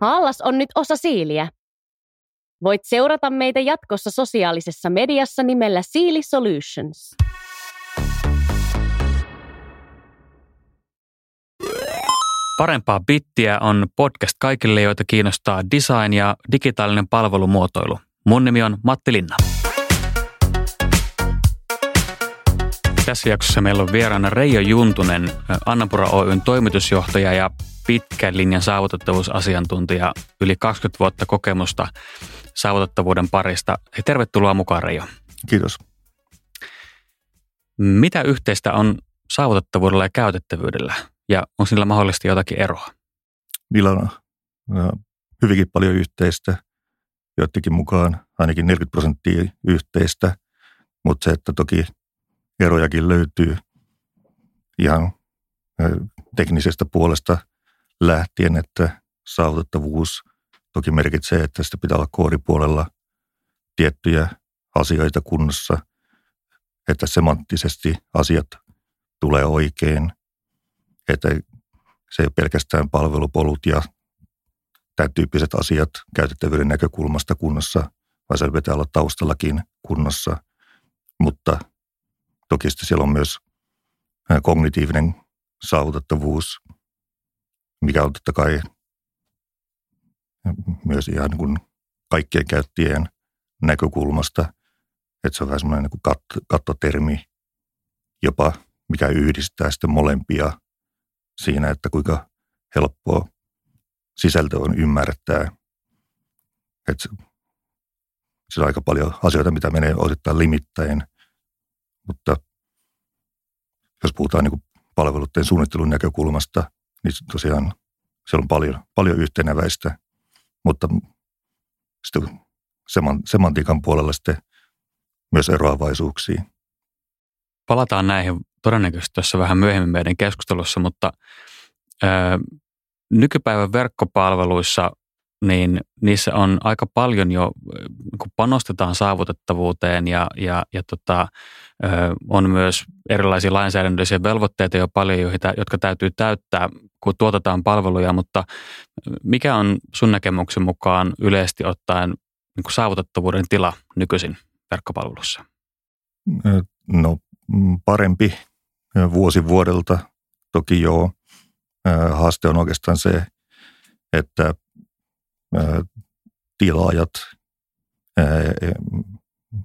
Haallas on nyt osa Siiliä. Voit seurata meitä jatkossa sosiaalisessa mediassa nimellä Siili Solutions. Parempaa bittiä on podcast kaikille, joita kiinnostaa design ja digitaalinen palvelumuotoilu. Mun nimi on Matti Linna. Tässä jaksossa meillä on vieraana Reijo Juntunen, Annapura Oyn toimitusjohtaja ja pitkän linjan saavutettavuusasiantuntija, yli 20 vuotta kokemusta saavutettavuuden parista. Tervetuloa mukaan Reijo. Kiitos. Mitä yhteistä on saavutettavuudella ja käytettävyydellä? Ja on sillä mahdollisesti jotakin eroa? Niillä on hyvinkin paljon yhteistä, joidenkin mukaan ainakin 40 prosenttia yhteistä, mutta se, että toki erojakin löytyy ihan teknisestä puolesta lähtien, että saavutettavuus toki merkitsee, että sitä pitää olla koodipuolella tiettyjä asioita kunnossa, että semanttisesti asiat tulee oikein, että se ei ole pelkästään palvelupolut ja tämän tyyppiset asiat käytettävyyden näkökulmasta kunnossa, vaan se pitää olla taustallakin kunnossa, mutta Toki siellä on myös kognitiivinen saavutettavuus, mikä on totta kai myös ihan niin kuin kaikkien käyttäjien näkökulmasta, että se on vähän semmoinen niin kat, kattotermi jopa, mikä yhdistää sitten molempia siinä, että kuinka helppoa sisältö on ymmärtää. Että siellä on aika paljon asioita, mitä menee osittain limittäin – jos puhutaan niin palveluiden suunnittelun näkökulmasta, niin tosiaan siellä on paljon, paljon yhteneväistä, mutta sitten semantiikan puolella sitten myös eroavaisuuksia. Palataan näihin todennäköisesti tässä vähän myöhemmin meidän keskustelussa, mutta ö, nykypäivän verkkopalveluissa niin niissä on aika paljon jo, kun panostetaan saavutettavuuteen ja, ja, ja tota, on myös erilaisia lainsäädännöllisiä velvoitteita jo paljon, joita, jotka täytyy täyttää, kun tuotetaan palveluja, mutta mikä on sun näkemyksen mukaan yleisesti ottaen niin kuin saavutettavuuden tila nykyisin verkkopalvelussa? No parempi vuosi vuodelta. Toki joo. Haaste on oikeastaan se, että tilaajat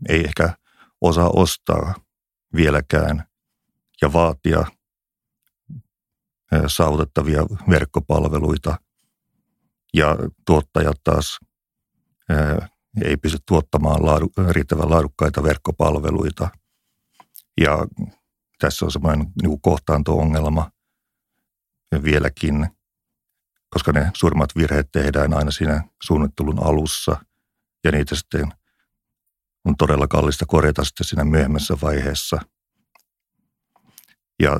ei ehkä osaa ostaa vieläkään ja vaatia saavutettavia verkkopalveluita. Ja tuottajat taas ei pysty tuottamaan laadu, riittävän laadukkaita verkkopalveluita. Ja tässä on semmoinen niin kohtaanto-ongelma vieläkin – koska ne suurimmat virheet tehdään aina siinä suunnittelun alussa. Ja niitä sitten on todella kallista korjata sitten siinä myöhemmässä vaiheessa. Ja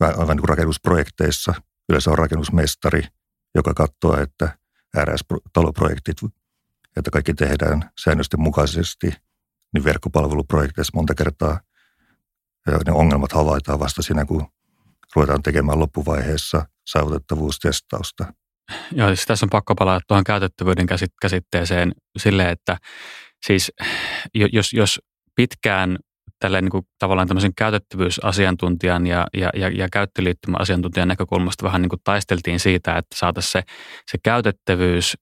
aivan niin kuin rakennusprojekteissa. Yleensä on rakennusmestari, joka katsoo, että RS-taloprojektit, että kaikki tehdään säännösten mukaisesti, niin verkkopalveluprojekteissa monta kertaa ne ongelmat havaitaan vasta siinä, kun ruvetaan tekemään loppuvaiheessa saavutettavuustestausta. Joo, siis tässä on pakko palata tuohon käytettävyyden käsitteeseen silleen, että siis jos, jos pitkään tälleen niin kuin tavallaan tämmöisen käytettävyysasiantuntijan ja, ja, ja, ja käyttöliittymäasiantuntijan näkökulmasta vähän niin kuin taisteltiin siitä, että saataisiin se, se käytettävyys,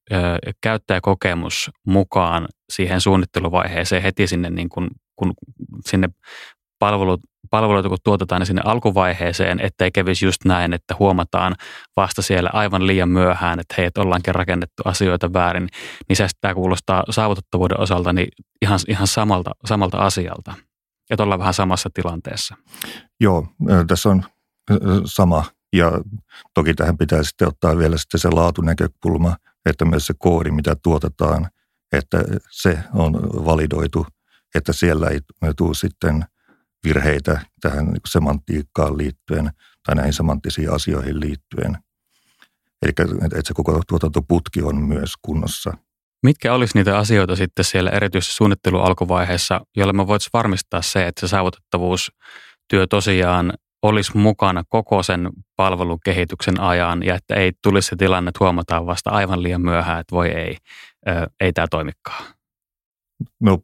käyttäjäkokemus mukaan siihen suunnitteluvaiheeseen heti sinne, niin kuin, kun sinne palvelut, palveluita kun tuotetaan niin sinne alkuvaiheeseen, ettei kävisi just näin, että huomataan vasta siellä aivan liian myöhään, että hei, että ollaankin rakennettu asioita väärin, niin se tämä kuulostaa saavutettavuuden osalta niin ihan, ihan samalta, samalta asialta. Että ollaan vähän samassa tilanteessa. Joo, tässä on sama. Ja toki tähän pitää sitten ottaa vielä sitten se laatunäkökulma, että myös se koodi, mitä tuotetaan, että se on validoitu, että siellä ei tule sitten – virheitä tähän niin semantiikkaan liittyen tai näihin semanttisiin asioihin liittyen. Eli että se koko tuotantoputki on myös kunnossa. Mitkä olisi niitä asioita sitten siellä erityisesti suunnittelun alkuvaiheessa, joilla me voitaisiin varmistaa se, että se saavutettavuustyö tosiaan olisi mukana koko sen palvelukehityksen ajan ja että ei tulisi se tilanne, että huomataan vasta aivan liian myöhään, että voi ei, ei tämä toimikaan? No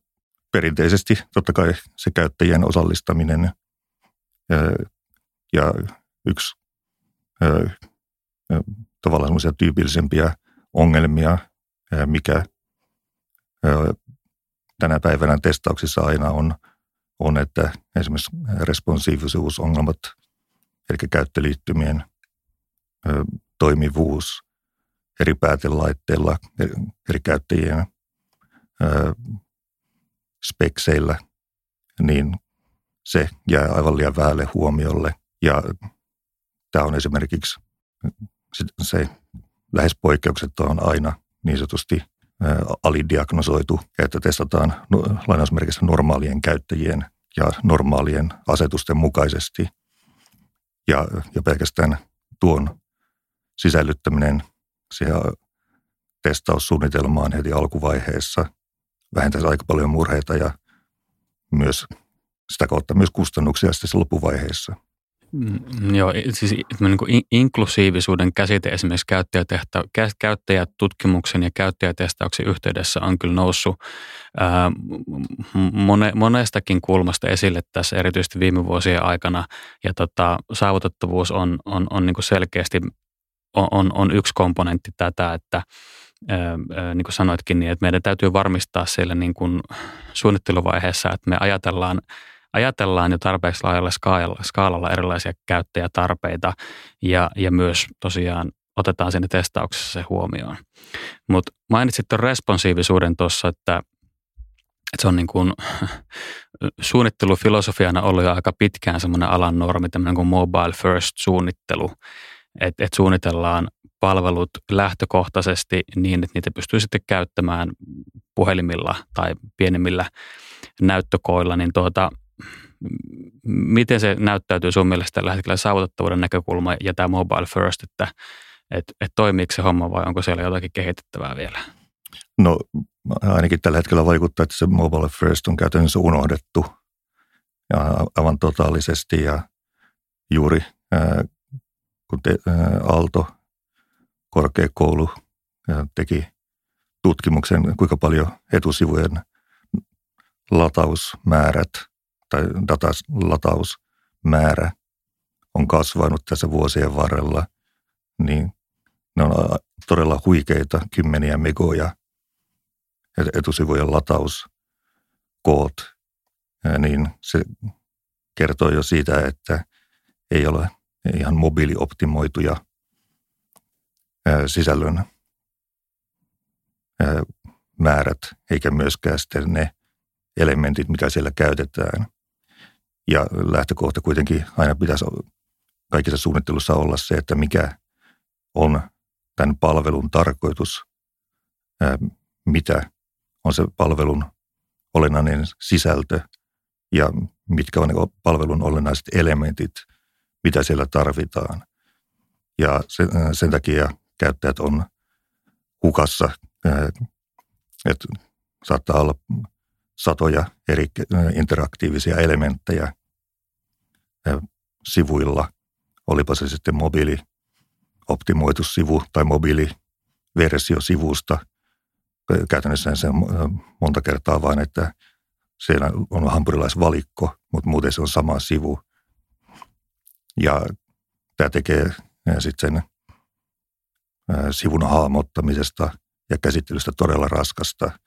perinteisesti totta kai se käyttäjien osallistaminen ja yksi tavallaan semmoisia tyypillisempiä ongelmia, mikä tänä päivänä testauksissa aina on, on että esimerkiksi responsiivisuusongelmat, eli käyttöliittymien toimivuus eri päätelaitteilla, eri käyttäjien spekseillä, niin se jää aivan liian vähälle huomiolle. Ja tämä on esimerkiksi se lähes poikkeukset on aina niin sanotusti alidiagnosoitu, että testataan lainausmerkissä normaalien käyttäjien ja normaalien asetusten mukaisesti. Ja, ja pelkästään tuon sisällyttäminen siihen testaussuunnitelmaan heti alkuvaiheessa vähentäisi aika paljon murheita ja myös sitä kautta myös kustannuksia sitten loppuvaiheessa. Mm, joo, siis niin inklusiivisuuden käsite esimerkiksi käyttäjätehtä, käyttäjätutkimuksen ja käyttäjätestauksen yhteydessä on kyllä noussut ää, mone, monestakin kulmasta esille tässä erityisesti viime vuosien aikana. Ja tota, saavutettavuus on, on, on niin selkeästi on, on yksi komponentti tätä, että niin kuin sanoitkin, niin että meidän täytyy varmistaa siellä niin kuin suunnitteluvaiheessa, että me ajatellaan – ajatellaan jo tarpeeksi laajalla skaalalla, skaalalla erilaisia käyttäjätarpeita ja, ja myös tosiaan otetaan sinne testauksessa se huomioon. Mutta mainitsit tuon responsiivisuuden tuossa, että, että se on niin kuin suunnittelufilosofiana ollut jo aika pitkään semmoinen alan normi, tämmöinen kuin mobile first suunnittelu, että et suunnitellaan palvelut lähtökohtaisesti niin, että niitä pystyy sitten käyttämään puhelimilla tai pienemmillä näyttökoilla, niin tuota, miten se näyttäytyy sun mielestä tällä hetkellä saavutettavuuden näkökulma ja tämä mobile first, että et, et toimiiko se homma vai onko siellä jotakin kehitettävää vielä? No ainakin tällä hetkellä vaikuttaa, että se mobile first on käytännössä unohdettu ja aivan totaalisesti ja juuri ää, kun te, ää, Aalto korkeakoulu ää, teki tutkimuksen, kuinka paljon etusivujen latausmäärät tai datalatausmäärä on kasvanut tässä vuosien varrella, niin ne on todella huikeita, kymmeniä megoja etusivujen latauskoot, niin se kertoo jo siitä, että ei ole ihan mobiilioptimoituja sisällön määrät, eikä myöskään sitten ne elementit, mitä siellä käytetään. Ja lähtökohta kuitenkin aina pitäisi kaikissa suunnittelussa olla se, että mikä on tämän palvelun tarkoitus, mitä on se palvelun olennainen sisältö ja mitkä on palvelun olennaiset elementit, mitä siellä tarvitaan. Ja sen, sen takia käyttäjät on hukassa, että saattaa olla satoja eri interaktiivisia elementtejä sivuilla, olipa se sitten mobiili optimoitu tai mobiiliversio sivusta. Käytännössä se on monta kertaa vain, että siellä on hampurilaisvalikko, mutta muuten se on sama sivu. Ja tämä tekee sitten sen sivun hahmottamisesta ja käsittelystä todella raskasta –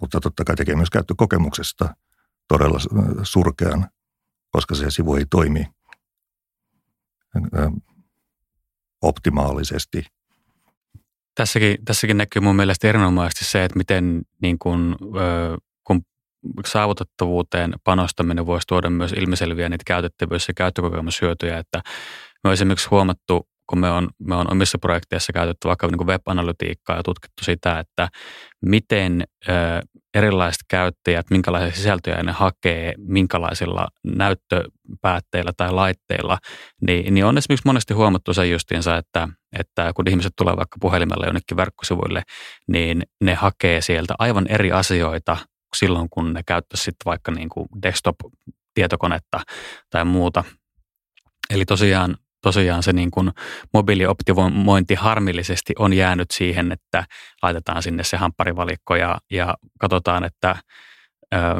mutta totta kai tekee myös käyttökokemuksesta todella surkean, koska se sivu ei toimi optimaalisesti. Tässäkin, tässäkin näkyy mun mielestä erinomaisesti se, että miten niin kun, kun saavutettavuuteen panostaminen voisi tuoda myös ilmiselviä niitä käytettävyys- ja käyttökokemushyötyjä, että me on esimerkiksi huomattu kun me on, me on omissa projekteissa käytetty vaikka niin web-analytiikkaa ja tutkittu sitä, että miten ö, erilaiset käyttäjät, minkälaisia sisältöjä ne hakee, minkälaisilla näyttöpäätteillä tai laitteilla, niin, niin on esimerkiksi monesti huomattu se justiinsa, että, että kun ihmiset tulee vaikka puhelimella jonnekin verkkosivuille, niin ne hakee sieltä aivan eri asioita silloin, kun ne käyttäisi sitten vaikka niin kuin desktop-tietokonetta tai muuta. Eli tosiaan, tosiaan se niin kuin mobiilioptimointi harmillisesti on jäänyt siihen, että laitetaan sinne se hampparivalikko ja, ja katsotaan, että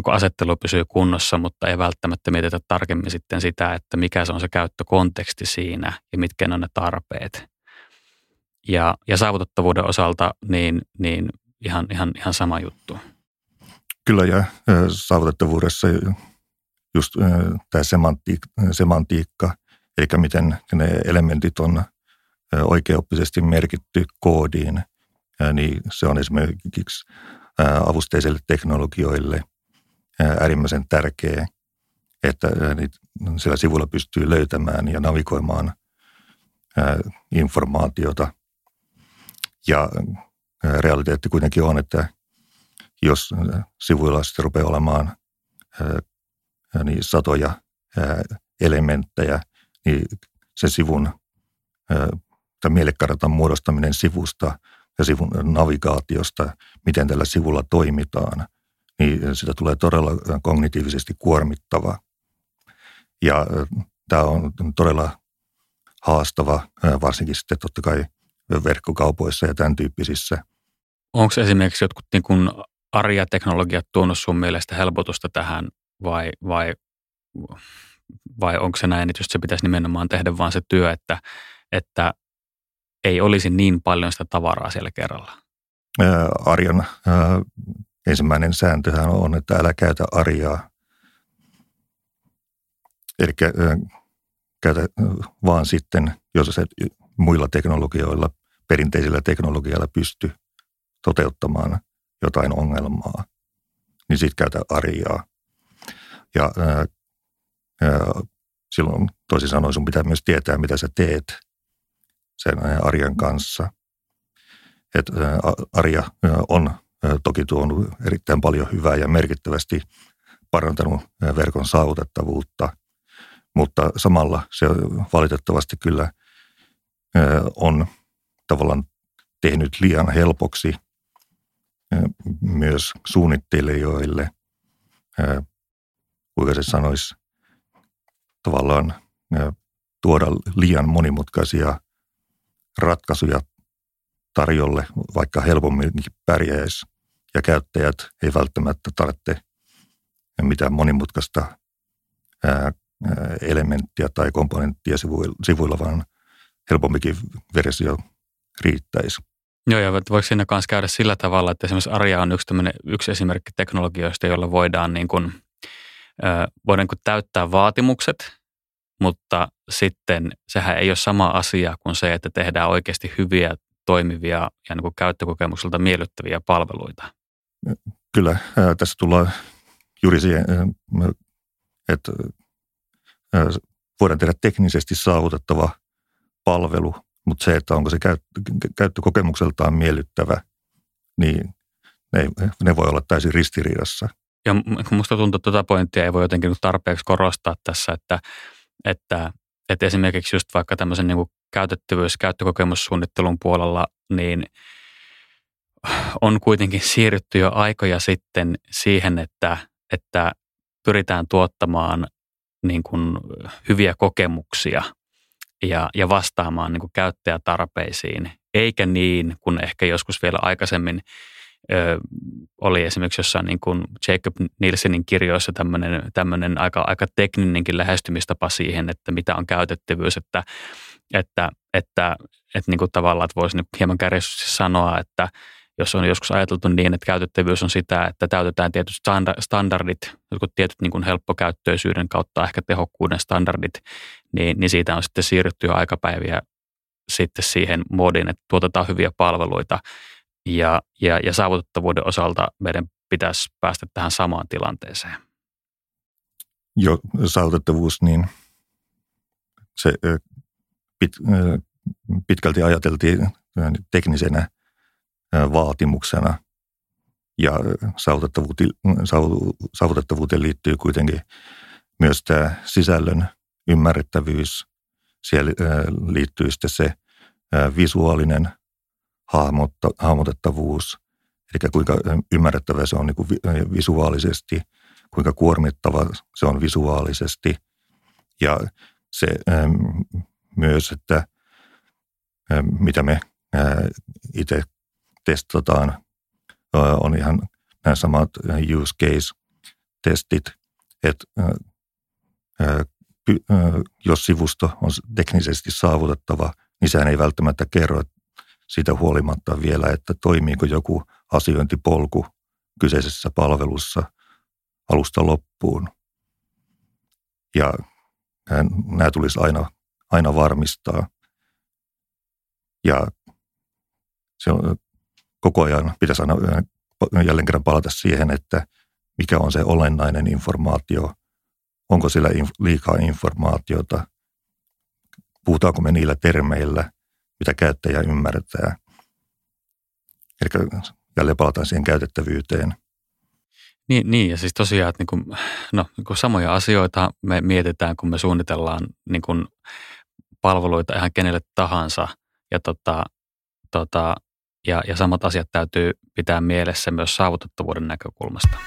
kun asettelu pysyy kunnossa, mutta ei välttämättä mietitä tarkemmin sitten sitä, että mikä se on se käyttökonteksti siinä ja mitkä on ne tarpeet. Ja, ja saavutettavuuden osalta niin, niin ihan, ihan, ihan sama juttu. Kyllä ja saavutettavuudessa just tämä semantiikka, semantiikka, eli miten ne elementit on oikeaoppisesti merkitty koodiin, niin se on esimerkiksi avusteisille teknologioille äärimmäisen tärkeä, että sillä sivulla pystyy löytämään ja navigoimaan informaatiota. Ja realiteetti kuitenkin on, että jos sivuilla sitten rupeaa olemaan niin satoja elementtejä, niin se sivun tai mielekartan muodostaminen sivusta ja sivun navigaatiosta, miten tällä sivulla toimitaan, niin sitä tulee todella kognitiivisesti kuormittava. Ja tämä on todella haastava, varsinkin sitten totta kai verkkokaupoissa ja tämän tyyppisissä. Onko esimerkiksi jotkut niin kuin ARIA-teknologiat tuonut sun mielestä helpotusta tähän vai, vai, vai onko se näin, että just se pitäisi nimenomaan tehdä vaan se työ, että, että ei olisi niin paljon sitä tavaraa siellä kerralla? Arjan ensimmäinen sääntöhän on, että älä käytä arjaa. Eli käytä vaan sitten, jos et muilla teknologioilla, perinteisillä teknologialla pysty toteuttamaan jotain ongelmaa, niin sitten käytä arjaa. Ja silloin toisin sanoen sun pitää myös tietää, mitä sä teet sen arjan kanssa. Et, arja on toki tuonut erittäin paljon hyvää ja merkittävästi parantanut verkon saavutettavuutta, mutta samalla se valitettavasti kyllä on tavallaan tehnyt liian helpoksi myös suunnittelijoille, kuinka se sanoisi, tavallaan tuoda liian monimutkaisia ratkaisuja tarjolle, vaikka helpommin pärjäisi. Ja käyttäjät ei välttämättä tarvitse mitään monimutkaista elementtiä tai komponenttia sivuilla, vaan helpompikin versio riittäisi. Joo, ja voiko siinä kanssa käydä sillä tavalla, että esimerkiksi Arja on yksi, yksi esimerkki teknologioista, jolla voidaan, niin kuin, voidaan kuin täyttää vaatimukset, mutta sitten sehän ei ole sama asia kuin se, että tehdään oikeasti hyviä toimivia ja niin kuin käyttökokemukselta miellyttäviä palveluita. Kyllä, tässä tullaan juuri siihen, että voidaan tehdä teknisesti saavutettava palvelu, mutta se, että onko se käyttökokemukseltaan miellyttävä, niin ne, ne voi olla täysin ristiriidassa. Ja minusta tuntuu, että tuota pointtia ei voi jotenkin tarpeeksi korostaa tässä, että, että, että esimerkiksi just vaikka tämmöisen niin kuin käytettävyys, käyttökokemussuunnittelun puolella, niin on kuitenkin siirrytty jo aikoja sitten siihen, että, että pyritään tuottamaan niin kuin hyviä kokemuksia ja, ja vastaamaan niin kuin käyttäjätarpeisiin, eikä niin kuin ehkä joskus vielä aikaisemmin ö, oli esimerkiksi jossain niin kuin Jacob Nielsenin kirjoissa tämmöinen, tämmöinen aika, aika tekninenkin lähestymistapa siihen, että mitä on käytettävyys, että että, että, että niin kuin tavallaan että voisi hieman kärjessä sanoa, että jos on joskus ajateltu niin, että käytettävyys on sitä, että täytetään tietyt standardit, jotkut tietyt niin kuin helppokäyttöisyyden kautta ehkä tehokkuuden standardit, niin, niin siitä on sitten siirrytty jo aikapäiviä sitten siihen moodiin, että tuotetaan hyviä palveluita ja, ja, ja saavutettavuuden osalta meidän pitäisi päästä tähän samaan tilanteeseen. Jo saavutettavuus, niin se pit, pitkälti ajateltiin teknisenä vaatimuksena ja saavutettavuuteen, saavutettavuuteen liittyy kuitenkin myös tämä sisällön ymmärrettävyys. Siellä liittyy sitten se visuaalinen hahmotettavuus, eli kuinka ymmärrettävä se on niin kuin visuaalisesti, kuinka kuormittava se on visuaalisesti. Ja se myös, että mitä me itse testataan, on ihan nämä samat use case-testit, että jos sivusto on teknisesti saavutettava, niin sehän ei välttämättä kerro siitä huolimatta vielä, että toimiiko joku asiointipolku kyseisessä palvelussa alusta loppuun. Ja nämä tulisi aina, aina varmistaa. Ja se on, koko ajan pitäisi aina jälleen kerran palata siihen, että mikä on se olennainen informaatio, onko siellä liikaa informaatiota, puhutaanko me niillä termeillä, mitä käyttäjä ymmärtää. Eli jälleen palataan siihen käytettävyyteen. Niin, niin ja siis tosiaan, että niin kuin, no, niin kuin samoja asioita me mietitään, kun me suunnitellaan niin kuin palveluita ihan kenelle tahansa. Ja, tota, tota, ja, ja samat asiat täytyy pitää mielessä myös saavutettavuuden näkökulmasta.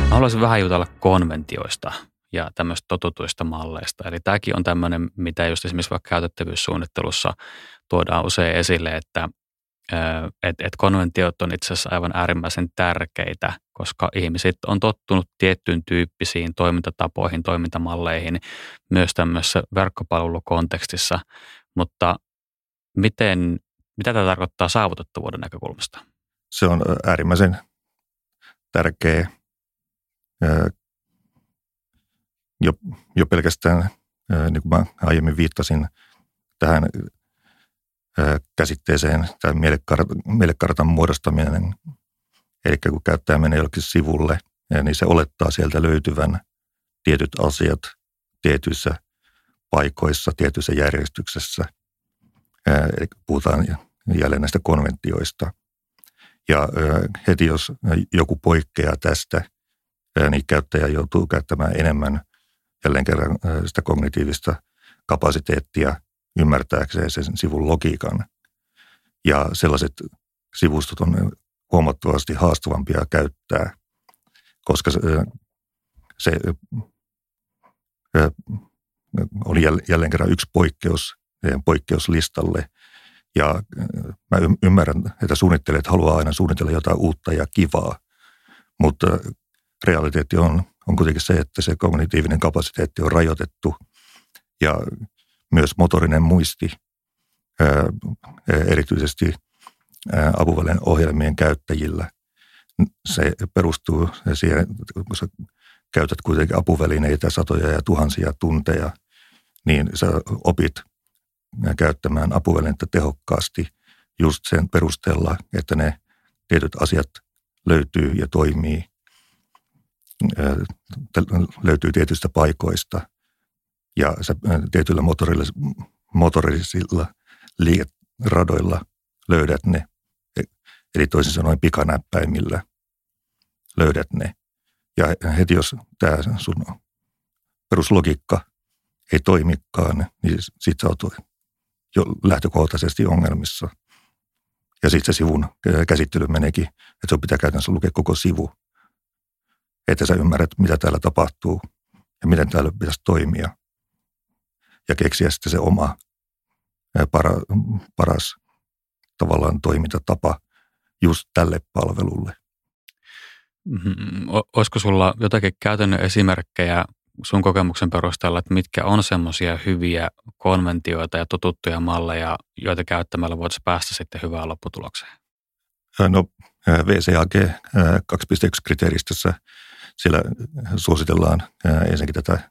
Mä haluaisin vähän jutella konventioista ja tämmöistä totutuista malleista. Eli tämäkin on tämmöinen, mitä just esimerkiksi vaikka käytettävyyssuunnittelussa tuodaan usein esille, että että et konventiot on itse asiassa aivan äärimmäisen tärkeitä, koska ihmiset on tottunut tiettyyn tyyppisiin toimintatapoihin, toimintamalleihin myös tämmöisessä verkkopalvelukontekstissa, mutta miten, mitä tämä tarkoittaa saavutettavuuden näkökulmasta? Se on äärimmäisen tärkeä jo, jo pelkästään, niin kuin mä aiemmin viittasin, tähän käsitteeseen tai mielekartan, mielekartan muodostaminen. Eli kun käyttäjä menee jollekin sivulle, niin se olettaa sieltä löytyvän tietyt asiat tietyissä paikoissa, tietyissä järjestyksessä. Eli puhutaan jälleen näistä konventioista. Ja heti jos joku poikkeaa tästä, niin käyttäjä joutuu käyttämään enemmän jälleen kerran sitä kognitiivista kapasiteettia ymmärtääkseen sen sivun logiikan. Ja sellaiset sivustot on huomattavasti haastavampia käyttää, koska se, se oli jälleen kerran yksi poikkeus poikkeuslistalle. Ja mä ymmärrän, että suunnittelijat haluaa aina suunnitella jotain uutta ja kivaa, mutta realiteetti on, on kuitenkin se, että se kognitiivinen kapasiteetti on rajoitettu ja myös motorinen muisti, erityisesti apuvälineen ohjelmien käyttäjillä. Se perustuu siihen, kun sä käytät kuitenkin apuvälineitä satoja ja tuhansia tunteja, niin sä opit käyttämään apuvälineitä tehokkaasti just sen perusteella, että ne tietyt asiat löytyy ja toimii, löytyy tietyistä paikoista – ja sä tietyillä motorisilla, liikeradoilla löydät ne, e, eli toisin sanoen pikanäppäimillä löydät ne. Ja heti jos tämä sun peruslogiikka ei toimikaan, niin sit sä oot jo lähtökohtaisesti ongelmissa. Ja sitten se sivun käsittely meneekin, että sun pitää käytännössä lukea koko sivu, että sä ymmärrät, mitä täällä tapahtuu ja miten täällä pitäisi toimia ja keksiä sitten se oma para, paras tavallaan toimintatapa just tälle palvelulle. Mm-hmm. Olisiko sulla jotakin käytännön esimerkkejä sun kokemuksen perusteella, että mitkä on semmoisia hyviä konventioita ja totuttuja malleja, joita käyttämällä voitaisiin päästä sitten hyvään lopputulokseen? No VCAG 2.1 kriteeristössä siellä suositellaan ensinnäkin tätä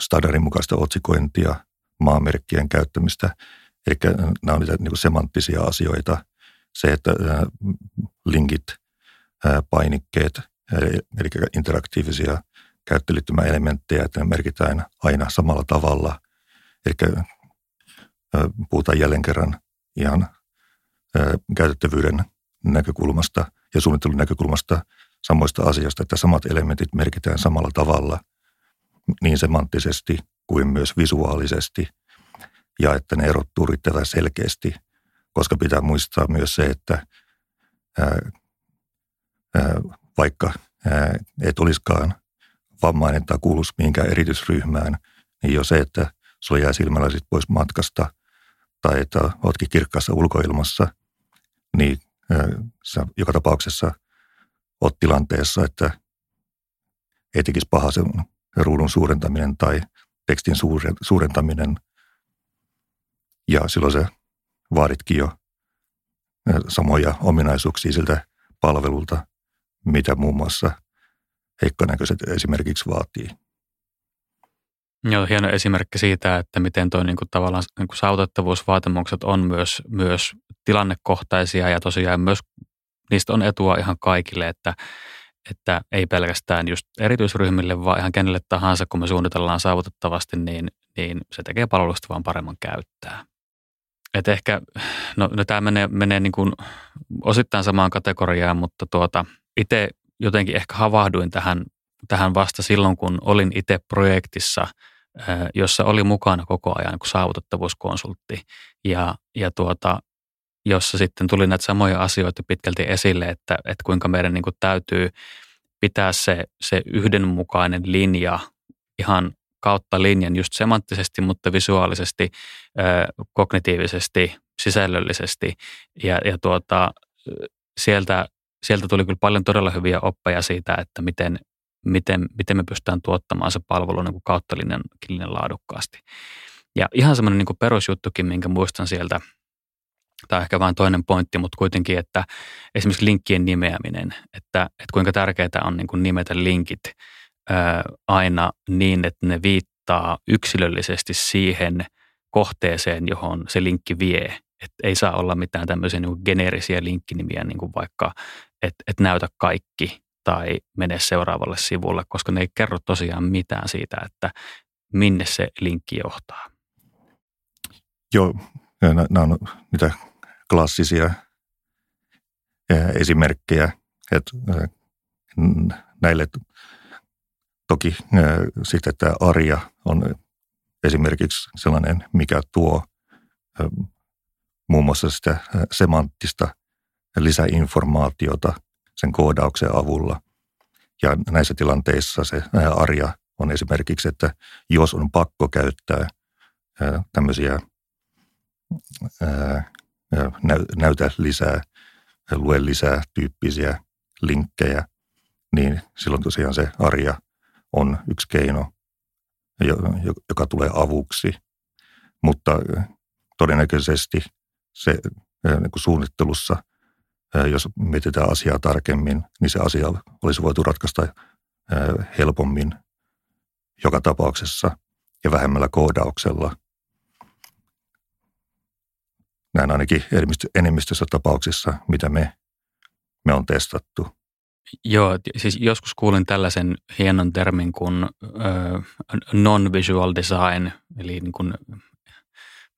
standardin mukaista otsikointia, maamerkkien käyttämistä. Eli nämä on niitä niin semanttisia asioita. Se, että linkit, painikkeet, eli interaktiivisia käyttöliittymäelementtejä, että ne merkitään aina samalla tavalla. Eli puhutaan jälleen kerran ihan käytettävyyden näkökulmasta ja suunnittelun näkökulmasta samoista asioista, että samat elementit merkitään samalla tavalla – niin semanttisesti kuin myös visuaalisesti ja että ne erottuu riittävän selkeästi, koska pitää muistaa myös se, että ää, ää, vaikka ää, et olisikaan vammainen tai kuuluisi mihinkään erityisryhmään, niin jo se, että sulla jää silmälasit pois matkasta tai että oletkin kirkkaassa ulkoilmassa, niin sä joka tapauksessa oot tilanteessa, että ei tekisi paha sen ruudun suurentaminen tai tekstin suurentaminen. Ja silloin se vaaditkin jo samoja ominaisuuksia siltä palvelulta, mitä muun muassa heikkonäköiset esimerkiksi vaatii. Joo, hieno esimerkki siitä, että miten tuo niin tavallaan niin kuin saavutettavuusvaatimukset on myös, myös tilannekohtaisia ja tosiaan myös niistä on etua ihan kaikille, että, että ei pelkästään just erityisryhmille, vaan ihan kenelle tahansa, kun me suunnitellaan saavutettavasti, niin, niin se tekee palvelusta vaan paremman käyttää. Et ehkä, no, no tämä menee, menee niin kuin osittain samaan kategoriaan, mutta tuota, itse jotenkin ehkä havahduin tähän, tähän vasta silloin, kun olin itse projektissa, jossa oli mukana koko ajan niin saavutettavuuskonsultti. Ja, ja tuota, jossa sitten tuli näitä samoja asioita pitkälti esille, että, että kuinka meidän niin kuin täytyy pitää se, se yhdenmukainen linja ihan kautta linjan just semanttisesti, mutta visuaalisesti, kognitiivisesti, sisällöllisesti. Ja, ja tuota, sieltä, sieltä tuli kyllä paljon todella hyviä oppeja siitä, että miten, miten, miten me pystytään tuottamaan se palvelu niin kuin kautta linjan, linjan laadukkaasti. Ja ihan semmoinen niin perusjuttukin, minkä muistan sieltä, tai ehkä vain toinen pointti, mutta kuitenkin, että esimerkiksi linkkien nimeäminen, että, että kuinka tärkeää on niin kuin nimetä linkit aina niin, että ne viittaa yksilöllisesti siihen kohteeseen, johon se linkki vie. Että ei saa olla mitään tämmöisiä niin geneerisiä linkkinimiä, niin kuin vaikka, että et näytä kaikki tai mene seuraavalle sivulle, koska ne ei kerro tosiaan mitään siitä, että minne se linkki johtaa. Joo, nämä on niitä klassisia esimerkkejä, että näille Toki sitten tämä arja on esimerkiksi sellainen, mikä tuo muun muassa sitä semanttista lisäinformaatiota sen koodauksen avulla. Ja näissä tilanteissa se arja on esimerkiksi, että jos on pakko käyttää tämmöisiä näytä lisää, lue lisää tyyppisiä linkkejä, niin silloin tosiaan se arja on yksi keino, joka tulee avuksi. Mutta todennäköisesti se niin kuin suunnittelussa, jos mietitään asiaa tarkemmin, niin se asia olisi voitu ratkaista helpommin joka tapauksessa ja vähemmällä koodauksella. Näin ainakin enemmistössä tapauksissa, mitä me, me on testattu. Joo, siis joskus kuulin tällaisen hienon termin kuin non-visual design, eli niin kuin,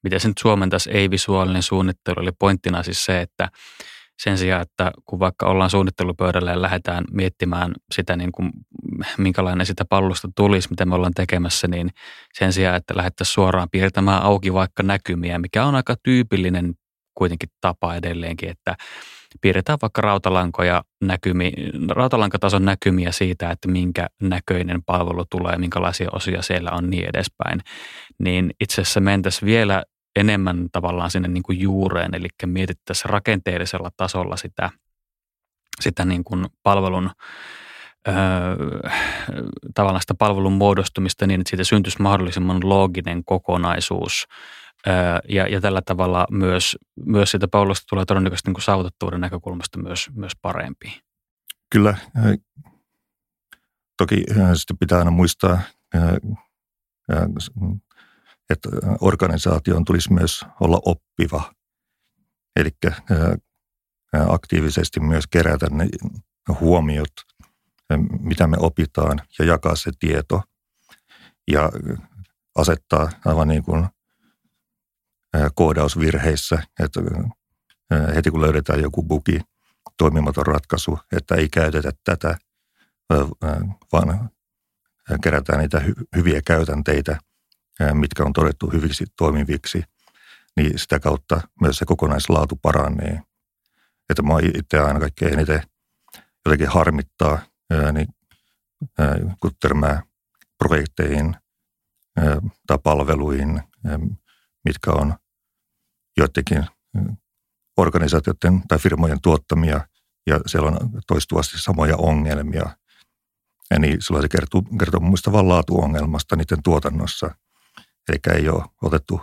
miten se nyt ei-visuaalinen suunnittelu, eli pointtina siis se, että sen sijaan, että kun vaikka ollaan suunnittelupöydällä ja lähdetään miettimään sitä, niin kuin, minkälainen sitä palvelusta tulisi, mitä me ollaan tekemässä, niin sen sijaan, että lähdettäisiin suoraan piirtämään auki vaikka näkymiä, mikä on aika tyypillinen kuitenkin tapa edelleenkin, että piirretään vaikka rautalankoja näkymi, rautalankatason näkymiä siitä, että minkä näköinen palvelu tulee, minkälaisia osia siellä on niin edespäin, niin itse asiassa mentäisiin vielä enemmän tavallaan sinne niin kuin juureen, eli mietittäisiin rakenteellisella tasolla sitä, sitä niin kuin palvelun öö, tavallaan sitä palvelun muodostumista niin, että siitä syntyisi mahdollisimman looginen kokonaisuus, ja, ja tällä tavalla myös, myös siitä palvelusta tulee todennäköisesti niin saavutettavuuden näkökulmasta myös, myös parempi. Kyllä. Toki sitten pitää aina muistaa, että organisaation tulisi myös olla oppiva. Eli aktiivisesti myös kerätä ne huomiot, mitä me opitaan ja jakaa se tieto ja asettaa aivan niin kuin koodausvirheissä, että heti kun löydetään joku bugi, toimimaton ratkaisu, että ei käytetä tätä, vaan kerätään niitä hyviä käytänteitä, mitkä on todettu hyviksi toimiviksi, niin sitä kautta myös se kokonaislaatu paranee. Että mä itse aina kaikkein eniten jotenkin harmittaa, niin kun törmää projekteihin tai palveluihin, mitkä on joidenkin organisaatioiden tai firmojen tuottamia ja siellä on toistuvasti samoja ongelmia. Ja niin silloin se kertoo, kertoo mun mielestä vain laatuongelmasta niiden tuotannossa. Eli ei ole otettu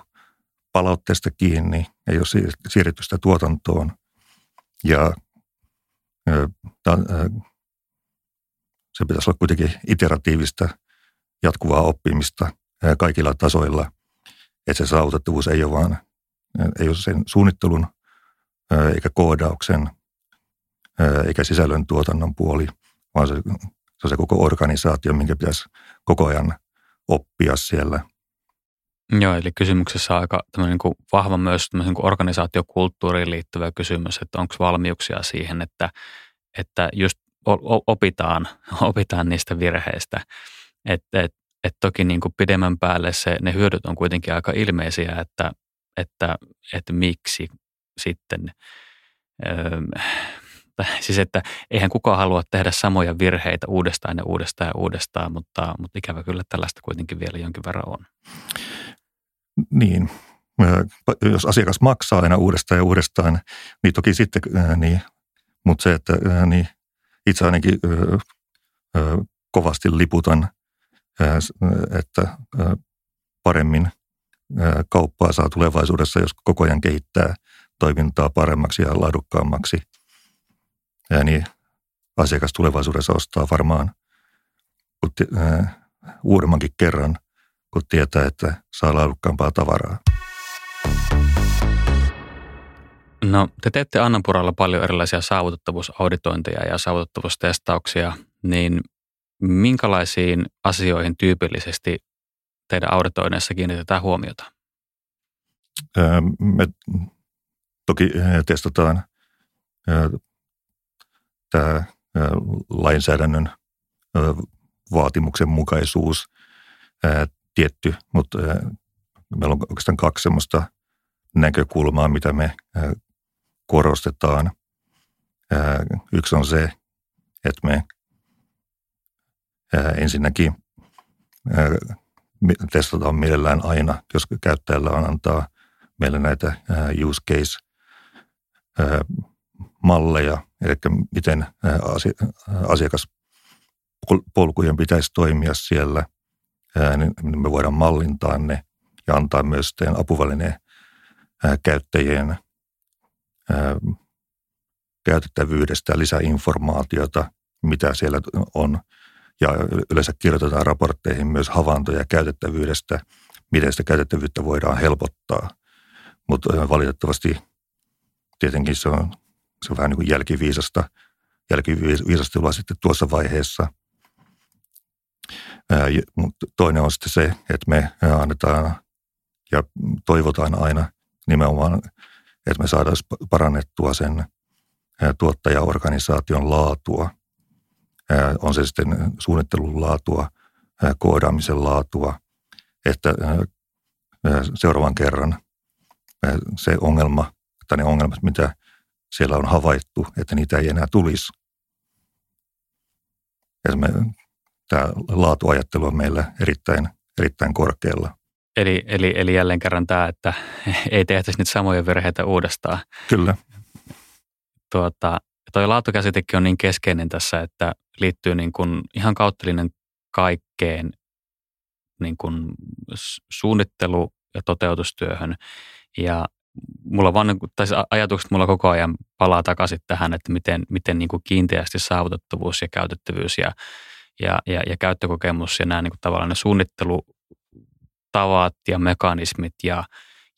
palautteesta kiinni, ei ole siirretty sitä tuotantoon. Ja se pitäisi olla kuitenkin iteratiivista, jatkuvaa oppimista kaikilla tasoilla. Että se saavutettavuus ei ole vaan, ei ole sen suunnittelun eikä koodauksen eikä sisällön tuotannon puoli, vaan se, se on se koko organisaatio, minkä pitäisi koko ajan oppia siellä. Joo, eli kysymyksessä on aika niin kuin vahva myös niin kuin organisaatiokulttuuriin liittyvä kysymys, että onko valmiuksia siihen, että, että just opitaan, opitaan niistä virheistä. Että et, et toki niin kuin pidemmän päälle se, ne hyödyt on kuitenkin aika ilmeisiä, että, että, että miksi sitten öö, siis että eihän kukaan halua tehdä samoja virheitä uudestaan ja uudestaan ja uudestaan, mutta, mutta ikävä kyllä tällaista kuitenkin vielä jonkin verran on. Niin, jos asiakas maksaa aina uudestaan ja uudestaan, niin toki sitten, niin, mutta se, että niin itse ainakin kovasti liputan, että paremmin kauppaa saa tulevaisuudessa, jos koko ajan kehittää toimintaa paremmaksi ja laadukkaammaksi – niin asiakas tulevaisuudessa ostaa varmaan uudemmankin kerran, kun tietää, että saa laadukkaampaa tavaraa. No, te teette Annanpuralla paljon erilaisia saavutettavuusauditointeja ja saavutettavuustestauksia, niin minkälaisiin asioihin tyypillisesti teidän auditoinneissa kiinnitetään huomiota? Me toki testataan tämä lainsäädännön vaatimuksen mukaisuus tietty, mutta meillä on oikeastaan kaksi sellaista näkökulmaa, mitä me korostetaan. Yksi on se, että me ensinnäkin testataan mielellään aina, jos käyttäjällä on antaa meille näitä use case malleja, eli miten asiakaspolkujen pitäisi toimia siellä, niin me voidaan mallintaa ne ja antaa myös sitten apuvälineen käyttäjien käytettävyydestä lisäinformaatiota, mitä siellä on. Ja yleensä kirjoitetaan raportteihin myös havaintoja käytettävyydestä, miten sitä käytettävyyttä voidaan helpottaa. Mutta valitettavasti tietenkin se on se on vähän niin kuin jälkiviisasta, jälkiviisastelua sitten tuossa vaiheessa. Mutta toinen on sitten se, että me annetaan ja toivotaan aina nimenomaan, että me saadaan parannettua sen tuottajaorganisaation laatua. On se sitten suunnittelun laatua, koodaamisen laatua, että seuraavan kerran se ongelma tai ne ongelmat, mitä siellä on havaittu, että niitä ei enää tulisi. Ja me, tämä laatuajattelu on meillä erittäin, erittäin korkealla. Eli, eli, eli jälleen kerran tämä, että ei tehtäisi niitä samoja virheitä uudestaan. Kyllä. Tuota, toi laatukäsitekin on niin keskeinen tässä, että liittyy niin kuin ihan kauttelinen kaikkeen niin kuin suunnittelu- ja toteutustyöhön. Ja mulla vaan, tai ajatukset mulla koko ajan palaa takaisin tähän, että miten, miten niin kuin kiinteästi saavutettavuus ja käytettävyys ja, ja, ja, ja käyttökokemus ja nämä niin kuin tavallaan ne suunnittelutavat ja mekanismit ja,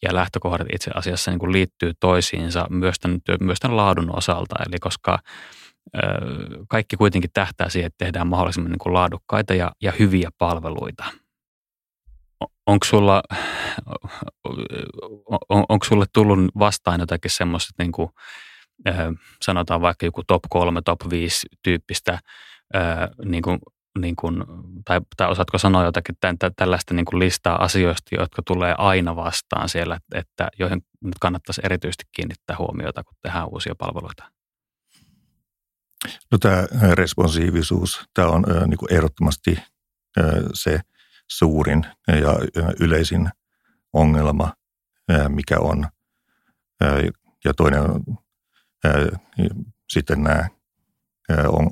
ja lähtökohdat itse asiassa niin kuin liittyy toisiinsa myös tämän, myös tämän laadun osalta. Eli koska ö, kaikki kuitenkin tähtää siihen, että tehdään mahdollisimman niin kuin laadukkaita ja, ja hyviä palveluita – onko sulla, on, onko sulle tullut vastaan jotakin semmoista, niin kuin, sanotaan vaikka joku top 3, top 5 tyyppistä, niin kuin, niin kuin, tai, tai osaatko sanoa jotakin tämän, tällaista niin kuin listaa asioista, jotka tulee aina vastaan siellä, että joihin nyt kannattaisi erityisesti kiinnittää huomiota, kun tehdään uusia palveluita? No tämä responsiivisuus, tämä on niin kuin ehdottomasti se suurin ja yleisin ongelma, mikä on. Ja toinen sitten nämä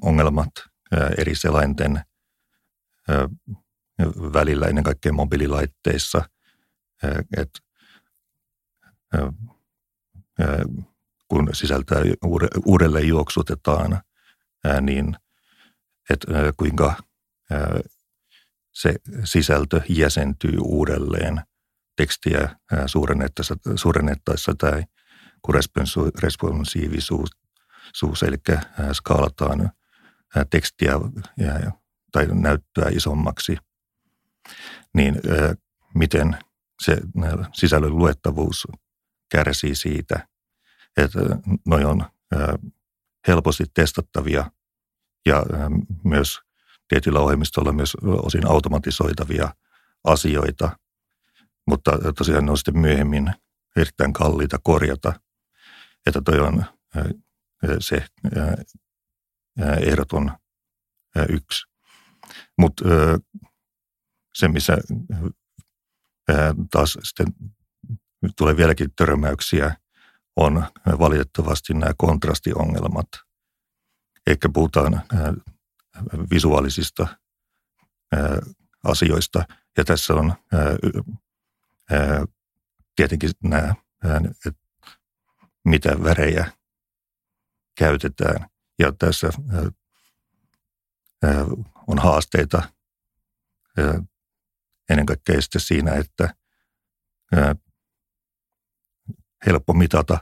ongelmat eri selainten välillä, ennen kaikkea mobiililaitteissa, että kun sisältää uudelleen juoksutetaan, niin että kuinka se sisältö jäsentyy uudelleen. Tekstiä suurennettaessa, suurennettaessa tai kun responsiivisuus, eli skaalataan tekstiä tai näyttöä isommaksi, niin miten se sisällön luettavuus kärsii siitä, että noi on helposti testattavia ja myös tietyllä ohjelmistolla myös osin automatisoitavia asioita, mutta tosiaan ne on sitten myöhemmin erittäin kalliita korjata, että toi on se ehdoton yksi. Mutta se, missä taas sitten tulee vieläkin törmäyksiä, on valitettavasti nämä kontrastiongelmat. Eikä puhutaan visuaalisista asioista. Ja tässä on tietenkin nämä, mitä värejä käytetään. Ja tässä on haasteita ennen kaikkea sitten siinä, että helppo mitata,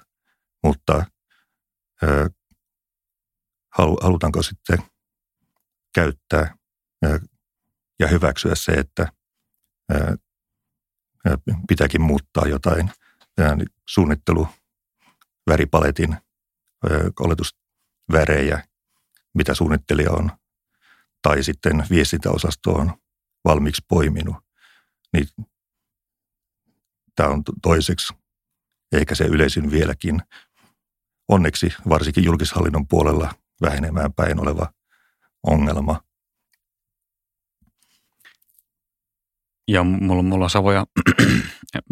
mutta halutaanko sitten käyttää ja hyväksyä se, että pitääkin muuttaa jotain suunnittelu, väripaletin oletusvärejä, mitä suunnittelija on, tai sitten viestintäosasto on valmiiksi poiminut, niin tämä on toiseksi, eikä se yleisin vieläkin. Onneksi varsinkin julkishallinnon puolella vähenemään päin oleva ongelma. Ja mulla, mulla, on savoja,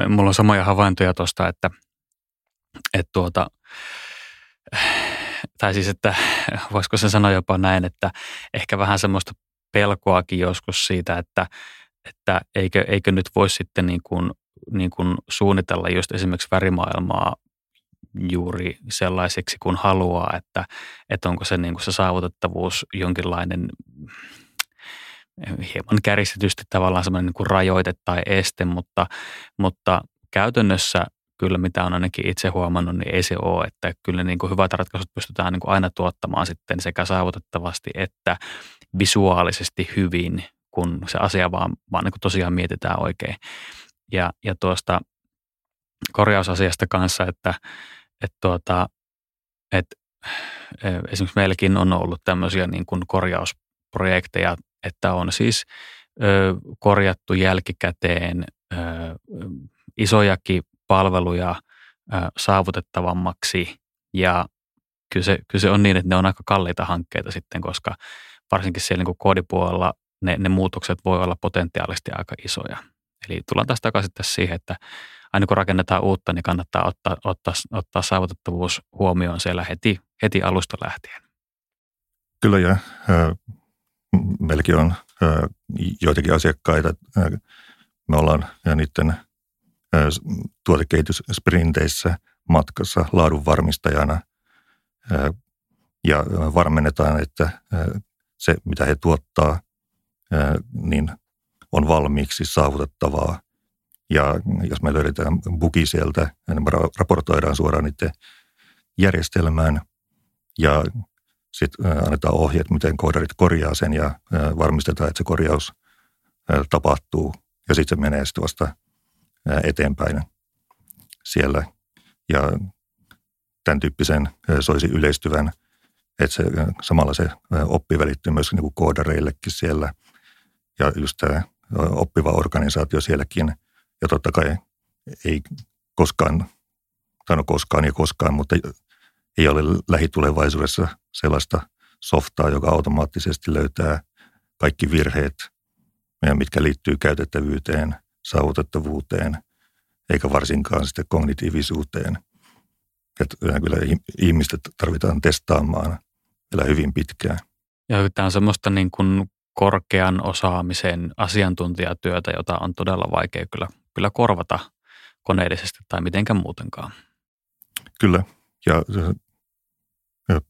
mulla on samoja havaintoja tuosta, että, että tuota, tai siis, että voisiko se sanoa jopa näin, että ehkä vähän semmoista pelkoakin joskus siitä, että, että eikö, eikö nyt voisi sitten niin kuin, niin kuin suunnitella just esimerkiksi värimaailmaa juuri sellaiseksi kuin haluaa, että, että onko se, niin kuin se saavutettavuus jonkinlainen hieman käristetysti tavallaan semmoinen niin kuin rajoite tai este, mutta, mutta käytännössä kyllä mitä on ainakin itse huomannut, niin ei se ole, että kyllä niin kuin hyvät ratkaisut pystytään niin kuin aina tuottamaan sitten sekä saavutettavasti että visuaalisesti hyvin, kun se asia vaan, vaan niin kuin tosiaan mietitään oikein. Ja, ja tuosta korjausasiasta kanssa, että, että, tuota, että esimerkiksi meilläkin on ollut tämmöisiä niin kuin korjausprojekteja, että on siis ö, korjattu jälkikäteen ö, isojakin palveluja saavutettavammaksi ja kyllä se, kyllä se on niin, että ne on aika kalliita hankkeita sitten, koska varsinkin siellä niin koodipuolella ne, ne muutokset voi olla potentiaalisesti aika isoja. Eli tullaan taas takaisin tässä siihen, että aina kun rakennetaan uutta, niin kannattaa ottaa, ottaa, ottaa saavutettavuus huomioon siellä heti, heti alusta lähtien. Kyllä ja meilläkin on joitakin asiakkaita. Me ollaan niiden tuotekehityssprinteissä matkassa laadunvarmistajana. Ja varmennetaan, että se mitä he tuottaa, niin on valmiiksi saavutettavaa. Ja jos me löydetään bugi sieltä, niin me raportoidaan suoraan niiden järjestelmään ja sitten annetaan ohjeet, miten koodarit korjaa sen ja varmistetaan, että se korjaus tapahtuu ja sitten se menee sitten vasta eteenpäin siellä. Ja tämän tyyppisen soisi yleistyvän, että se, samalla se oppi välittyy myös niin kuin koodareillekin siellä. Ja just tämä oppiva organisaatio sielläkin – ja totta kai ei koskaan, tai no koskaan ja koskaan, mutta ei ole lähitulevaisuudessa sellaista softaa, joka automaattisesti löytää kaikki virheet, mitkä liittyy käytettävyyteen, saavutettavuuteen, eikä varsinkaan sitten kognitiivisuuteen. Että kyllä ihmiset tarvitaan testaamaan vielä hyvin pitkään. Ja tämä on semmoista niin kuin korkean osaamisen asiantuntijatyötä, jota on todella vaikea kyllä, kyllä korvata koneellisesti tai mitenkään muutenkaan. Kyllä, ja, ja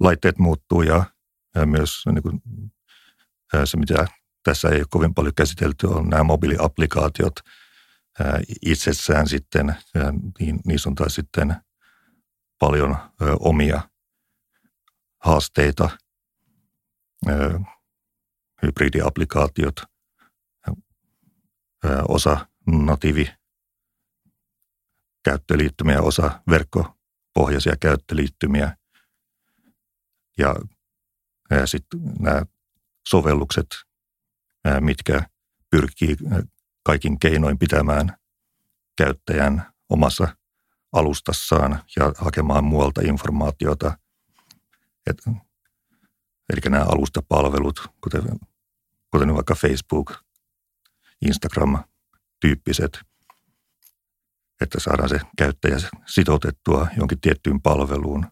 laitteet muuttuu ja, ja myös niin kuin, se, mitä tässä ei ole kovin paljon käsitelty, on nämä mobiiliaplikaatiot ää, itsessään sitten. Niin, niissä on taas sitten paljon omia haasteita, hybridiaplikaatiot, osa natiivi käyttöliittymiä, osa verkkopohjaisia käyttöliittymiä ja, ja sitten nämä sovellukset, mitkä pyrkii kaikin keinoin pitämään käyttäjän omassa alustassaan ja hakemaan muualta informaatiota. Et, eli nämä alustapalvelut, kuten, kuten vaikka Facebook, Instagram-tyyppiset, että saadaan se käyttäjä sitoutettua jonkin tiettyyn palveluun.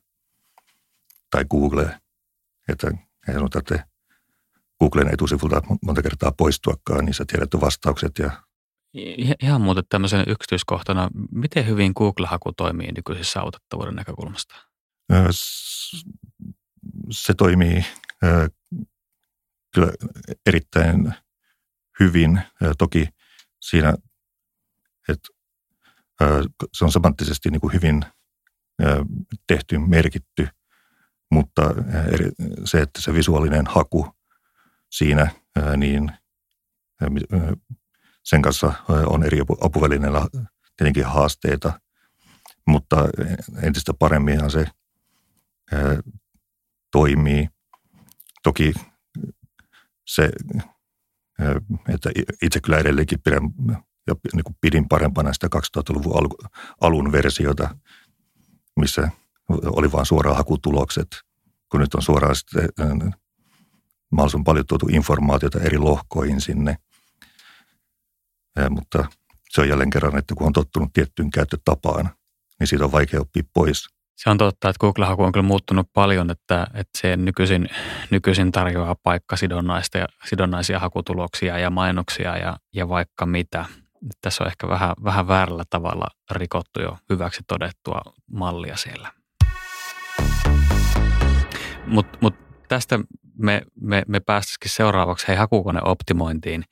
Tai Google, että ei sanota, että Googlen etusivulta monta kertaa poistuakaan, niin sä tiedät vastaukset. Ja... Ihan muuten tämmöisen yksityiskohtana, miten hyvin Google-haku toimii nykyisessä autettavuuden näkökulmasta? Se toimii kyllä erittäin hyvin. Toki siinä, että se on semanttisesti niin kuin hyvin tehty, merkitty, mutta se, että se visuaalinen haku siinä, niin sen kanssa on eri apuvälineillä tietenkin haasteita, mutta entistä paremminhan se toimii. Toki se, että itse kyllä edelleenkin pidän ja niin kuin pidin parempana sitä 2000-luvun alun versiota, missä oli vain suoraan hakutulokset, kun nyt on suoraan sitten mahdollisimman paljon tuotu informaatiota eri lohkoihin sinne. Ja, mutta se on jälleen kerran, että kun on tottunut tiettyyn käyttötapaan, niin siitä on vaikea oppia pois. Se on totta, että Google-haku on kyllä muuttunut paljon, että, että se nykyisin, nykyisin tarjoaa paikkasidonnaisia sidonnaisia hakutuloksia ja mainoksia ja, ja vaikka mitä. Tässä on ehkä vähän, vähän väärällä tavalla rikottu jo hyväksi todettua mallia siellä. Mutta mut tästä me, me, me päästäisikin seuraavaksi hei hakukoneoptimointiin.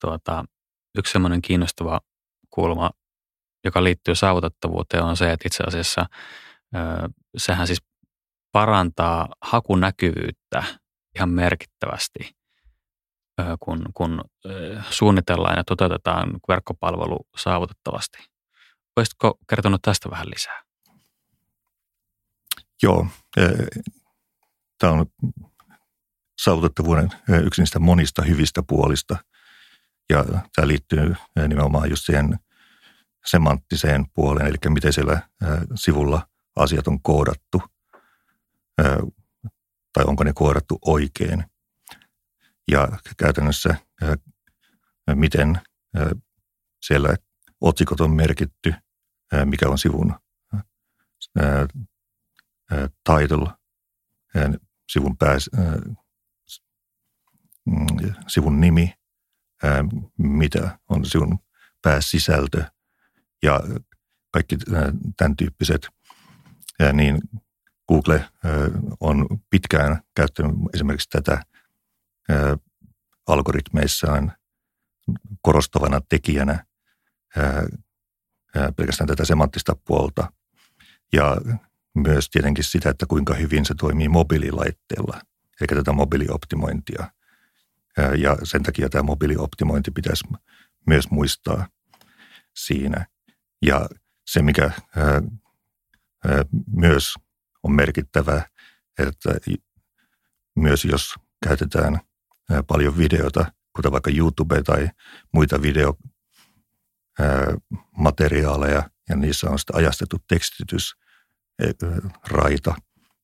Tuota, yksi semmoinen kiinnostava kulma, joka liittyy saavutettavuuteen, on se, että itse asiassa ö, sehän siis parantaa hakunäkyvyyttä ihan merkittävästi, ö, kun, kun ö, suunnitellaan ja toteutetaan verkkopalvelu saavutettavasti. Voisitko kertoa tästä vähän lisää? Joo, tämä on saavutettavuuden yksi niistä monista hyvistä puolista. Ja tämä liittyy nimenomaan just siihen semanttiseen puoleen, eli miten siellä sivulla asiat on koodattu, tai onko ne koodattu oikein. Ja käytännössä miten siellä otsikot on merkitty, mikä on sivun title, sivun pää, Mm, sivun nimi, mitä on sivun pääsisältö ja kaikki tämän tyyppiset, niin Google on pitkään käyttänyt esimerkiksi tätä algoritmeissaan korostavana tekijänä pelkästään tätä semanttista puolta ja myös tietenkin sitä, että kuinka hyvin se toimii mobiililaitteella, eli tätä mobiilioptimointia. Ja sen takia tämä mobiilioptimointi pitäisi myös muistaa siinä. Ja se, mikä myös on merkittävä, että myös jos käytetään paljon videota, kuten vaikka YouTube tai muita videomateriaaleja, ja niissä on sitten ajastettu tekstitys, raita,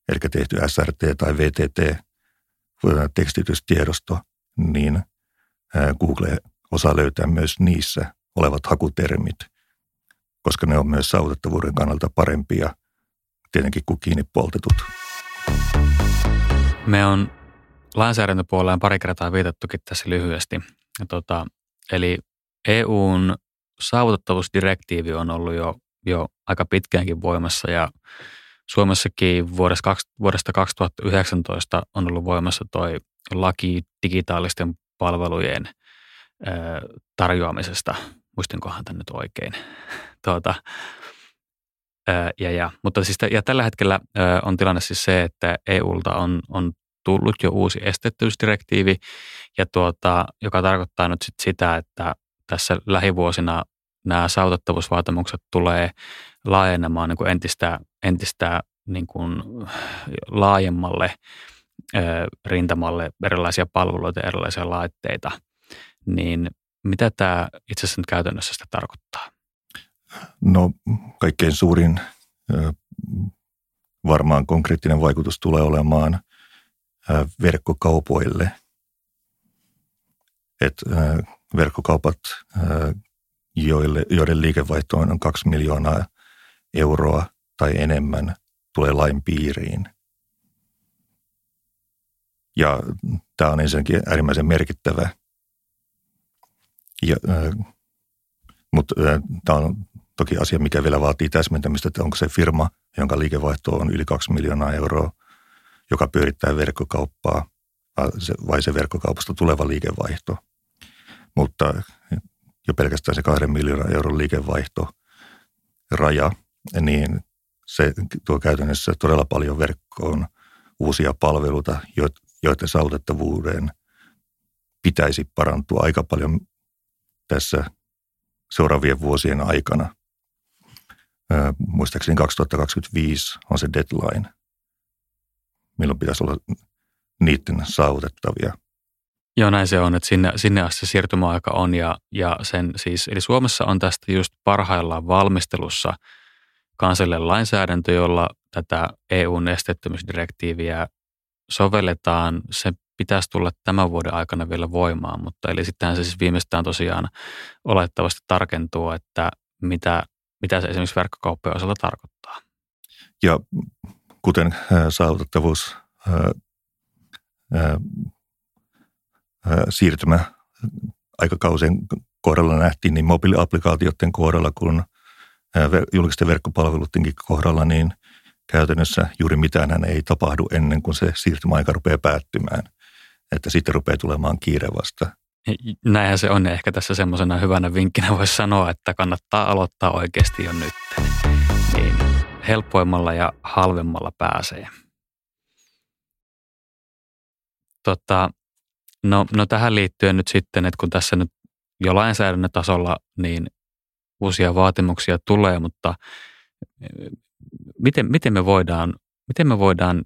eli tehty SRT tai VTT, tekstitystiedosto, niin Google osaa löytää myös niissä olevat hakutermit, koska ne on myös saavutettavuuden kannalta parempia tietenkin kuin kiinni poltetut. Me on lainsäädäntöpuolella pari kertaa viitattukin tässä lyhyesti. Tota, eli EUn saavutettavuusdirektiivi on ollut jo, jo aika pitkäänkin voimassa ja Suomessakin vuodesta, vuodesta 2019 on ollut voimassa toi laki digitaalisten palvelujen tarjoamisesta. Muistinkohan tämän nyt oikein. tuota, ja, ja, mutta siis, ja tällä hetkellä on tilanne siis se, että EUlta on, on tullut jo uusi esteettyysdirektiivi, ja tuota, joka tarkoittaa nyt sit sitä, että tässä lähivuosina nämä saavutettavuusvaatimukset tulee laajenemaan niin kuin entistä, entistä niin kuin laajemmalle rintamalle erilaisia palveluita erilaisia laitteita, niin mitä tämä itse asiassa nyt käytännössä sitä tarkoittaa? No kaikkein suurin varmaan konkreettinen vaikutus tulee olemaan verkkokaupoille. Et verkkokaupat, joille, joiden liikevaihto on 2 miljoonaa euroa tai enemmän, tulee lain piiriin. Ja tämä on ensinnäkin äärimmäisen merkittävä. Ja, äh, mutta äh, tämä on toki asia, mikä vielä vaatii täsmentämistä, että onko se firma, jonka liikevaihto on yli 2 miljoonaa euroa, joka pyörittää verkkokauppaa, vai se verkkokaupasta tuleva liikevaihto. Mutta jo pelkästään se kahden miljoonan euron liikevaihto raja, niin se tuo käytännössä todella paljon verkkoon uusia palveluita, joiden saavutettavuuden pitäisi parantua aika paljon tässä seuraavien vuosien aikana. Muistaakseni 2025 on se deadline, milloin pitäisi olla niiden saavutettavia. Joo, näin se on, että sinne, sinne asti se siirtymäaika on ja, ja sen siis, eli Suomessa on tästä just parhaillaan valmistelussa kansallinen lainsäädäntö, jolla tätä EUn esteettömyysdirektiiviä sovelletaan. Se pitäisi tulla tämän vuoden aikana vielä voimaan, mutta eli sitten se siis viimeistään tosiaan olettavasti tarkentuu, että mitä, mitä se esimerkiksi verkkokauppojen osalta tarkoittaa. Ja kuten saavutettavuus siirtymä aikakausien kohdalla nähtiin, niin mobiiliaplikaatioiden kohdalla kun julkisten verkkopalveluidenkin kohdalla, niin käytännössä juuri mitään ei tapahdu ennen kuin se siirtymäaika rupeaa päättymään. Että sitten rupeaa tulemaan kiire vasta. Näinhän se on. Ehkä tässä semmoisena hyvänä vinkkinä voisi sanoa, että kannattaa aloittaa oikeasti jo nyt. Niin helpoimmalla ja halvemmalla pääsee. Tota, no, no tähän liittyen nyt sitten, että kun tässä nyt jo lainsäädännön tasolla niin uusia vaatimuksia tulee, mutta miten, miten, me voidaan, miten me voidaan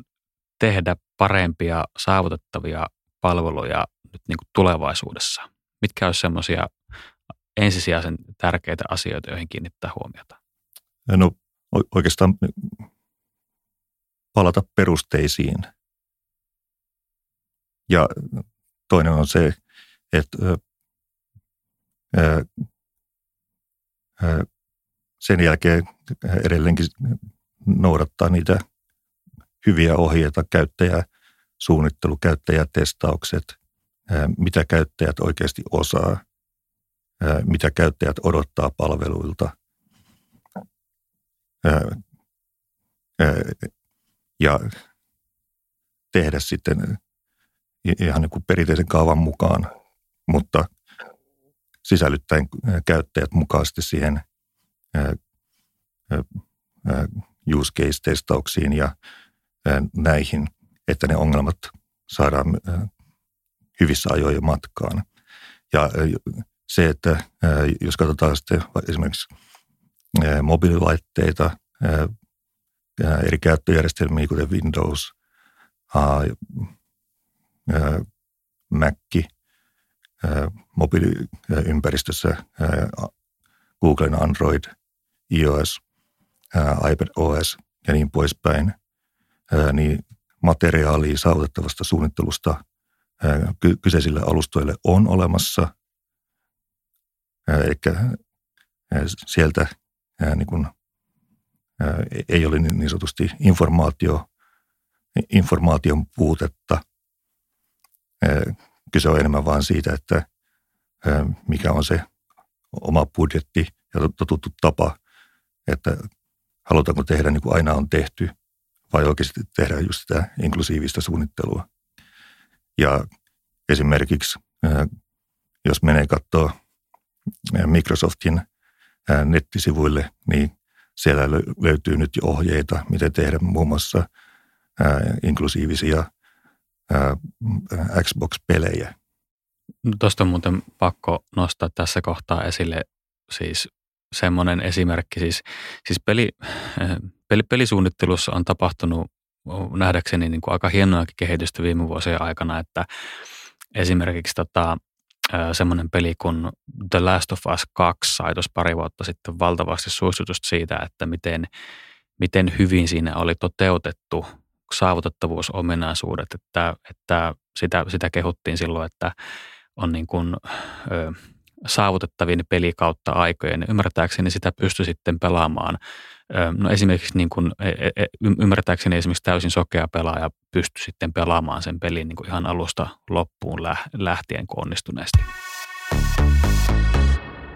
tehdä parempia saavutettavia palveluja nyt niin kuin tulevaisuudessa? Mitkä olisi semmoisia ensisijaisen tärkeitä asioita, joihin kiinnittää huomiota? No oikeastaan palata perusteisiin. Ja toinen on se, että sen jälkeen edelleenkin noudattaa niitä hyviä ohjeita, käyttäjäsuunnittelu, käyttäjätestaukset, mitä käyttäjät oikeasti osaa, mitä käyttäjät odottaa palveluilta. Ja tehdä sitten ihan niin kuin perinteisen kaavan mukaan, mutta sisällyttäen käyttäjät mukaisesti siihen use case-testauksiin ja näihin, että ne ongelmat saadaan hyvissä ajoin matkaan. Ja se, että jos katsotaan sitten esimerkiksi mobiililaitteita, eri käyttöjärjestelmiä, kuten Windows, Mac, mobiiliympäristössä Googlen Android, iOS, iPad OS ja niin poispäin, niin materiaalia saavutettavasta suunnittelusta kyseisille alustoille on olemassa. Eli sieltä niin kuin, ei ole niin sanotusti informaatio, informaation puutetta. Kyse on enemmän vain siitä, että mikä on se oma budjetti ja totuttu tapa, että halutaanko tehdä niin kuin aina on tehty vai oikeasti tehdä just sitä inklusiivista suunnittelua. Ja esimerkiksi jos menee katsoa Microsoftin nettisivuille, niin siellä löytyy nyt jo ohjeita, miten tehdä muun muassa inklusiivisia Xbox-pelejä. No Tuosta on muuten pakko nostaa tässä kohtaa esille siis semmoinen esimerkki. Siis, siis peli, peli, pelisuunnittelussa on tapahtunut nähdäkseni niin kuin aika hienoakin kehitystä viime vuosien aikana, että esimerkiksi tota, semmoinen peli kuin The Last of Us 2 sai tuossa pari vuotta sitten valtavasti suistutusta siitä, että miten, miten hyvin siinä oli toteutettu saavutettavuusominaisuudet, että, että sitä, sitä kehuttiin silloin, että on niin kuin, ö, saavutettavin peli kautta aikojen. Ymmärtääkseni sitä pystyi sitten pelaamaan. No esimerkiksi niin kuin, e, e, e, ymmärtääkseni esimerkiksi täysin sokea pelaaja pystyi sitten pelaamaan sen pelin niin kuin ihan alusta loppuun lähtien onnistuneesti.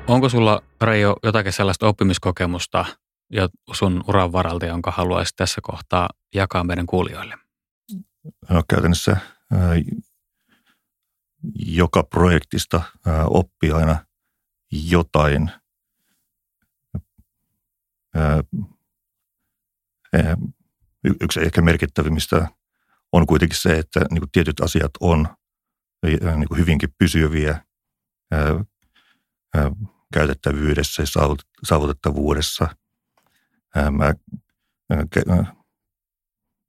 Onko sulla, Reijo, jotakin sellaista oppimiskokemusta ja sun uran varalta, jonka haluaisit tässä kohtaa jakaa meidän kuulijoille? No käytännössä joka projektista oppii aina jotain. Yksi ehkä merkittävimmistä on kuitenkin se, että niin kuin tietyt asiat on niin kuin hyvinkin pysyviä käytettävyydessä ja saavutettavuudessa. Mä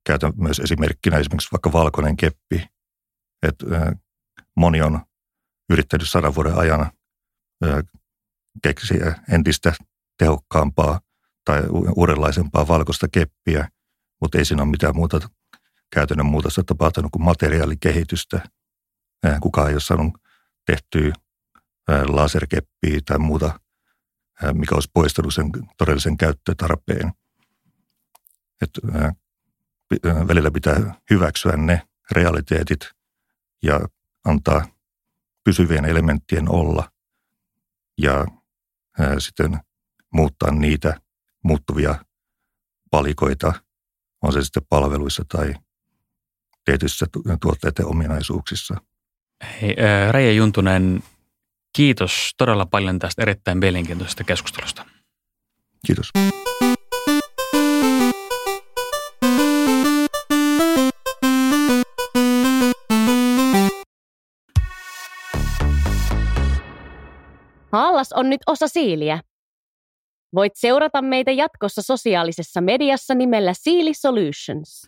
käytän myös esimerkkinä esimerkiksi vaikka valkoinen keppi. Että moni on yrittänyt sadan vuoden ajan keksiä entistä tehokkaampaa tai uudenlaisempaa valkoista keppiä, mutta ei siinä ole mitään muuta käytännön muutosta tapahtunut kuin materiaalikehitystä. Kukaan ei ole saanut tehtyä laserkeppiä tai muuta, mikä olisi poistanut sen todellisen käyttötarpeen. Et, välillä pitää hyväksyä ne realiteetit ja antaa pysyvien elementtien olla ja ää, sitten muuttaa niitä muuttuvia palikoita, on se sitten palveluissa tai tietyissä tuotteiden ominaisuuksissa. Hei, Reija Juntunen, kiitos todella paljon tästä erittäin mielenkiintoisesta keskustelusta. Kiitos. Haallas on nyt osa Siiliä. Voit seurata meitä jatkossa sosiaalisessa mediassa nimellä Siili Solutions.